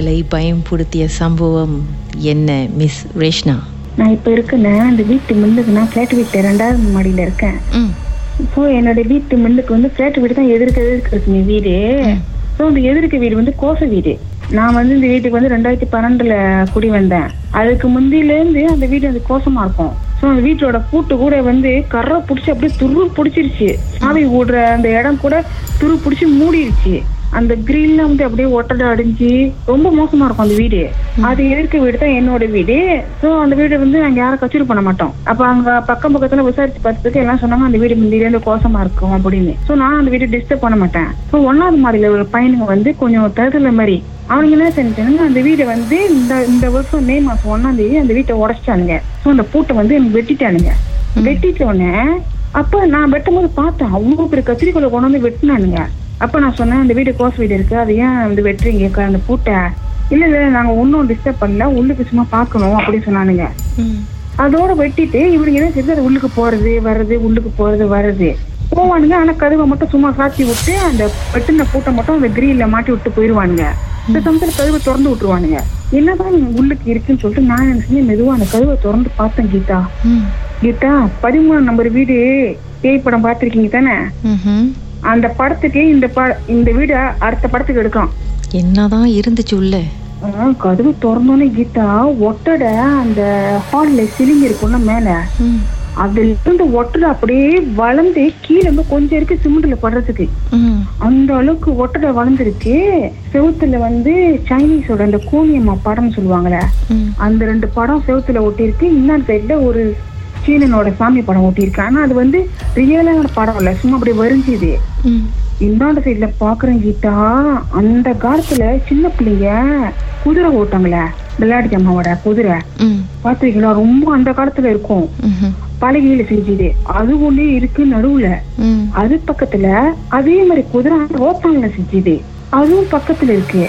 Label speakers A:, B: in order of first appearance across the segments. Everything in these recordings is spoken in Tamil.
A: உங்களை பயம்படுத்திய சம்பவம் என்ன மிஸ் ரேஷ்னா?
B: நான் இப்ப இருக்கேன்னு அந்த வீட்டு முன்னுக்கு நான் ஃபிளாட் வீட்டு ரெண்டாவது மாடியில இருக்கேன். ஸோ என்னோட வீட்டு முன்னுக்கு வந்து ஃபிளாட் வீடு தான் எதிர்க்க எதிர்க்க இருக்குங்க வீடு. ஸோ அந்த எதிர்க்க வீடு வந்து கோச வீடு. நான் வந்து இந்த வீட்டுக்கு வந்து ரெண்டாயிரத்தி பன்னெண்டுல குடி வந்தேன். அதுக்கு முந்தில இருந்து அந்த வீடு வந்து கோசமா இருக்கும். ஸோ அந்த வீட்டோட பூட்டு கூட வந்து கரை பிடிச்சி அப்படியே துரு பிடிச்சிருச்சு. சாவி ஓடுற அந்த இடம் கூட துரு பிடிச்சி மூடிருச்சு. அந்த கிரில்லாம் வந்து அப்படியே ஒட்டடை அடிஞ்சு ரொம்ப மோசமா இருக்கும் அந்த வீடு. அது எதிர்க்க வீடு தான் என்னோட வீடு. ஸோ அந்த வீடு வந்து நாங்க யாரும் கச்சேரி பண்ண மாட்டோம். அப்ப அங்க பக்கம் பக்கத்துல விசாரிச்சு பார்த்ததுக்கு எல்லாம் சொன்னாங்க அந்த வீடு முந்தில இருந்து கோசமா இருக்கும் அப்படின்னு. ஸோ நான் அந்த வீடு டிஸ்டர்ப் பண்ண மாட்டேன். ஸோ ஒன்னாவது மாடியில ஒரு பையனுங்க வந்து கொஞ்சம் தருதல மாதிரி. அவனுங்க என்ன செஞ்சானுங்க அந்த வீடை வந்து இந்த இந்த வருஷம் மே மாசம் ஒன்னாம் தேதி அந்த வீட்டை உடைச்சிட்டானுங்க. ஸோ அந்த பூட்டை வந்து எனக்கு வெட்டிட்டானுங்க. வெட்டிட்ட உடனே அப்ப நான் வெட்டும் போது பார்த்தேன் அவ்வளோ பெரிய கத்திரிக்கோலை கொண்டு வந்து வெட்டினானுங்க. அப்ப நான் சொன்னேன் அந்த வீடு கோஸ் வீடு இருக்கு அது ஏன் வந்து வெட்டுறீங்க? அந்த பூட்டை. இல்ல இல்ல நாங்க ஒன்றும் டிஸ்டர்ப் பண்ணல உள்ளுக்கு சும்மா பார்க்கணும் அப்படின்னு சொன்னானுங்க. அதோட வெட்டிட்டு இவனுங்க என்ன செய்யுது அது உள்ளுக்கு போறது வர்றது உள்ளுக்கு போறது வர்றது. போவானுங்க ஆனா கதவை மட்டும் சும்மா சாத்தி விட்டு அந்த வெட்டின பூட்டை மட்டும் அந்த கிரீல்ல மாட்டி விட்டு போயிருவானுங்க. இந்த சமயத்துல கதவை திறந்து விட்டுருவானுங்க. என்னதான் உள்ளுக்கு இருக்குன்னு சொல்லிட்டு நான் என்ன செஞ்சேன்? மெதுவா அந்த கதவை திறந்து பார்த்தேன் கீதா. கீதா பதிமூணு நம்பர் வீடு. பேய் படம் பார்த்திருக்கீங்க தானே. அந்த படத்துக்கு இந்த இந்த வீடு அடுத்த படத்துக்கு எடுக்கலாம்.
A: என்னதான் இருந்துச்சு உள்ள?
B: கதவு திறந்தோன்னே கீதா ஒட்டட அந்த ஹால்ல சிலிங் இருக்கும்ல மேல. அதுல இருந்து ஒட்டடை அப்படியே வளர்ந்து கீழே இருந்து கொஞ்சம் இருக்கு சிமெண்ட்ல படுறதுக்கு. அந்த அளவுக்கு ஒட்டடை வளர்ந்துருக்கு. செவுத்துல வந்து சைனீஸோட அந்த கோனியம்மா படம்னு சொல்லுவாங்கல்ல அந்த ரெண்டு படம் செவுத்துல ஒட்டியிருக்கு. இன்னொரு சைடுல ஒரு சீனனோட சாமி படம் ஒட்டியிருக்கு ஆனா அது வந்து ரியலான படம் இல்ல. சும்மா அப்படியே வரிஞ்சுது. இந்தாண்ட சைடுல பாக்குறேன் கீதா. அந்த காலத்துல சின்ன பிள்ளைங்க குதிரை ஓட்டாங்களே விளையாட்டு அம்மாவோட குதிரை. பாத்திருக்கீங்களா? ரொம்ப அந்த காலத்துல இருக்கும். பலகையில செஞ்சது. அது ஒண்ணே இருக்கு நடுவுல. அது பக்கத்துல அதே மாதிரி குதிரை ரோத்தாங்கல செஞ்சது. அதுவும் பக்கத்துல இருக்கு.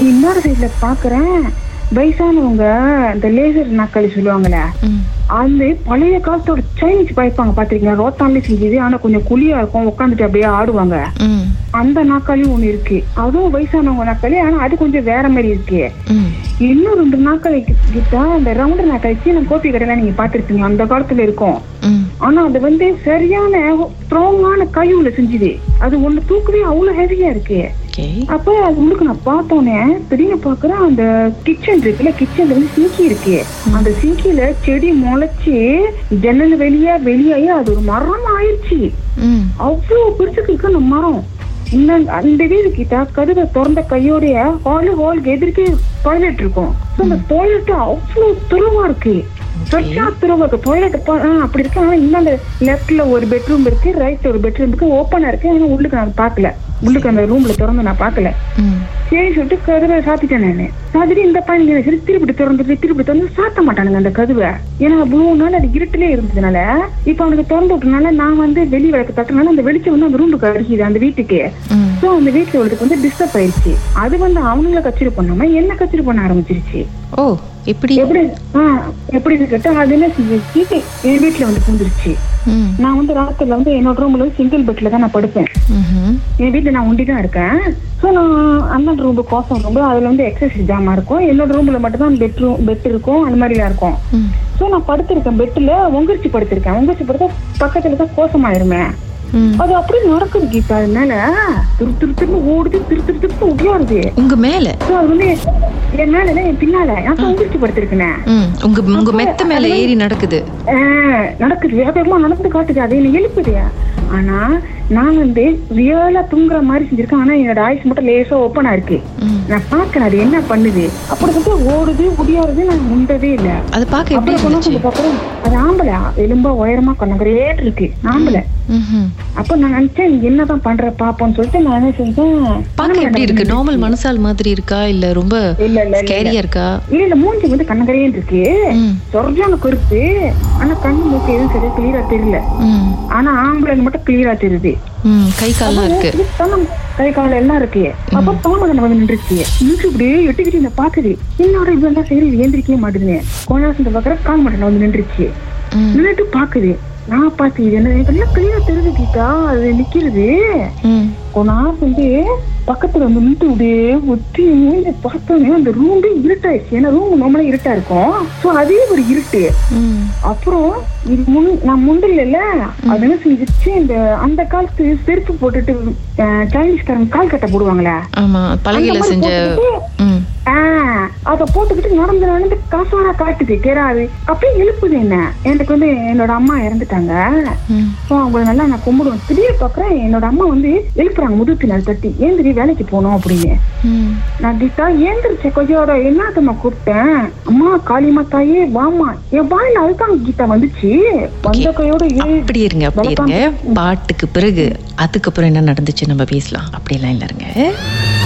B: இன்னொரு சைடுல பாக்குறேன் வயசானவங்க இந்த லேசர் நாக்காளி சொல்லுவாங்கல்ல
A: ம்.
B: அந்த பழைய காலத்தோட சைனீஸ் பாய்ப்பாங்க பாத்திருக்கீங்களா ரோத்தான்ல செஞ்சது ஆனா கொஞ்சம் குழியா இருக்கும் உட்காந்துட்டு அப்படியே ஆடுவாங்க. அந்த நாக்காளியும் ஒண்ணு இருக்கு. அதுவும் வயசானவங்க நாக்காளி ஆனா அது கொஞ்சம் வேற மாதிரி இருக்கு. இன்னும் ரெண்டு நாக்காளி கிட்ட அந்த ரவுண்டர் நாக்காளி சீன கோப்பி கடையில நீங்க பாத்திருப்பீங்க அந்த காலத்துல இருக்கும். ஆனா அது வந்து சரியான ஸ்ட்ராங்கான கையுள்ள செஞ்சுது. அது ஒண்ணு தூக்கவே அவ்வளவு ஹெவியா இருக்கு.
A: ஓகே
B: அப்ப அது உள்ளுக்கு நான் பார்த்தோன்னே திடீர்னு பாக்குறேன் அந்த கிச்சன் இருக்குல்ல கிச்சன்ல வந்து சிங்கி இருக்கு. அந்த சிங்கில செடி முளைச்சு ஜன்னல் வெளியே வெளியாகி அது ஒரு மரம் ஆயிடுச்சு அவ்வளவு பெருசுக்கு இருக்கு அந்த மரம். அந்த வீடு கிட்ட கதவை திறந்த கையோடைய ஹாலு ஹாலுக்கு எதிர்க்கே டாய்லெட் இருக்கும். அந்த டாய்லெட் அவ்வளவு துருவா இருக்கு. சொச்சா துருவா இருக்கு. டாய்லெட் அப்படி இருக்கு. ஆனா இன்னும் லெஃப்ட்ல ஒரு பெட்ரூம் இருக்கு ரைட்ல ஒரு பெட்ரூம் இருக்கு. ஓப்பனா இருக்கு. ஆனா உள்ளுக்கு நான் பார்க்கல. உள்ளுக்கு அந்த ரூம்ல திறந்து நான் பார்க்கல.
A: ம்.
B: சரி சொல்லிட்டு கதவை சாத்திட்டேன் நானு. சாத்திட்டு இந்த பையன் சரி திருப்பி திறந்துட்டு திருப்பி திறந்து சாத்த மாட்டானுங்க அந்த கதவை. ஏன்னா அவ்வளவு நாள் அது இருட்டிலே இருந்ததுனால இப்ப அவனுக்கு திறந்து விட்டனால நான் வந்து வெளி விளக்கு தட்டினால அந்த வெளிச்சம் வந்து அந்த ரூமுக்கு அடிக்குது அந்த வீட்டுக்கு. சோ அந்த வீட்டுல உள்ளதுக்கு வந்து டிஸ்டர்ப் ஆயிடுச்சு. அது வந்து அவங்கள கச்சேரி பண்ணாம என்ன கச்சேரி பண்ண ஆரம்பிச்சிருச்சு.
A: ஓ எப்படி?
B: எப்படி? ஆஹ் எப்படின்னு கேட்டா அது என்ன செஞ்சிருச்சு? என் வீட்டுல வந்து பூந்துருச்சு. நான் வந்து ராத்திரில வந்து என்னோட ரூம்ல வந்து சிங்கிள் பெட்ல தான் நான் படுப்பேன். என் வீட்டுல நான் ஒண்டி தான் இருக்கேன். ஸோ நான் அண்ணன் ரூம் கோசம் ரூம் அதுல வந்து எக்ஸசைஸ் ஜாமா இருக்கும். என்னோட ரூம்ல மட்டும் தான் பெட்ரூம் பெட் இருக்கும். அந்த மாதிரிலாம் இருக்கும். ஸோ நான் படுத்திருக்கேன். பெட்ல ஒங்கரிச்சு படுத்திருக்கேன். ஒங்கரிச்சு படுத்தா பக்கத்துல தான் கோசமாயிருமே. அது அப்படியே நடக்குது கீதா அதனால திரு திரு திருன்னு ஓடுது திரு திரு திரு ஒடியாருது
A: உங்க மேல?
B: அது வந்து என் மேல என் பின்னால. நான் ஒங்கரிச்சு படுத்திருக்கேன்.
A: உங்க உங்க மெத்த மேல ஏறி நடக்குது.
B: நடக்குது. வேக வேகமா நடந்து காட்டுது. அது என்ன எழுப்புது. ஆனா நான் வந்து ரியலா தூங்குற மாதிரி செஞ்சிருக்கேன். ஆனா என்னோட ஆயுஸ் மட்டும் லேசா ஓப்பனா இருக்கு. நான் பாக்குறேன் அது என்ன பண்ணுது? அப்படி வந்து ஓடுது முடியாதுன்னு நான் முந்தவே இல்ல.
A: அது பார்க்க எப்படி
B: அப்புறம் அது ஆம்பளை. எலும்பா உயரமா கொண்டே இருக்கு. ஆம்பளை. அப்ப நான் நினைச்சேன் என்னதான் பண்ற பாப்போம்னு சொல்லிட்டு நான் என்ன செஞ்சேன்
A: பார்க்க எப்படி இருக்கு? நார்மல் மனசால் மாதிரி இருக்கா? இல்ல ரொம்ப
B: இல்ல இல்ல
A: ஸ்கேரியா இருக்கா?
B: இல்ல இல்ல மூஞ்சி வந்து கண்ணகரையன் இருக்கு. சொர்ஜான கருப்பு ஆனா கண்ணு மூக்கு எதுவும் சரியா கிளியரா தெரியல. ஆனா ஆம்பளை மட்டும் கிளியரா தெரியுது
A: கை கால்லாம் இருக்கு.
B: கை கால எல்லாம் இருக்கு. அப்ப பாம்பு வந்து நின்றுச்சு. நின்று இப்படியே எட்டுக்கிட்டு என்ன பாக்குது என்னோட இதெல்லாம் இது ஏந்திரிக்கவே மாட்டேங்குது கொஞ்ச நேரம் பாக்குற கால் மட்டன் வந்து நின்றுச்சு. நின்றுட்டு பாக்குது நான் பார்த்து இது என்ன இதெல்லாம் கிளியரா தெரியுது கீதா. அது நிக்கிறது. நேரம் வந்து பக்கத்துல வந்து நின்று அப்படியே ஒத்தி மூஞ்சி பார்த்தோன்னே அந்த ரூமே இருட்டாயிடுச்சு. ஏன்னா ரூம் நம்மளே இருட்டா இருக்கும். சோ அதே ஒரு இருட்டு. அப்புறம் இது முன் நான் முண்டில்ல அது என்ன செஞ்சுச்சு இந்த அந்த காலத்து செருப்பு போட்டுட்டு சைனீஸ்காரங்க கால் கட்ட போடுவாங்களே. அத போட்டுக்கிட்டு நடந்து நடந்து காசானா காட்டுது கேராது அப்படியே எழுப்புது என்ன? எனக்கு வந்து என்னோட அம்மா இறந்துட்டாங்க. ஸோ அவங்கள நல்லா நான் கும்பிடுவேன். திடீர் பாக்குறேன் என்னோட அம்மா வந்து எழுப்புறாங்க முதுகு நாள் தட்டி. ஏந்திரி வேலைக்கு போகணும் அப்படின்னு. நான் கீதா ஏந்திரிச்ச கொய்யோட என்னத்தம்மா கூப்பிட்டேன்? அம்மா காளிமா தாயே வாமா என் வாயில அதுதான் கீதா வந்துச்சு. வந்த கையோட
A: அப்படி இருங்க அப்படி இருங்க. பாட்டுக்கு பிறகு அதுக்கப்புறம் என்ன நடந்துச்சு நம்ம பேசலாம். அப்படிலாம் இல்ல இருங்க.
C: மர்ம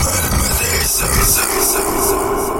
C: I'm a son, son.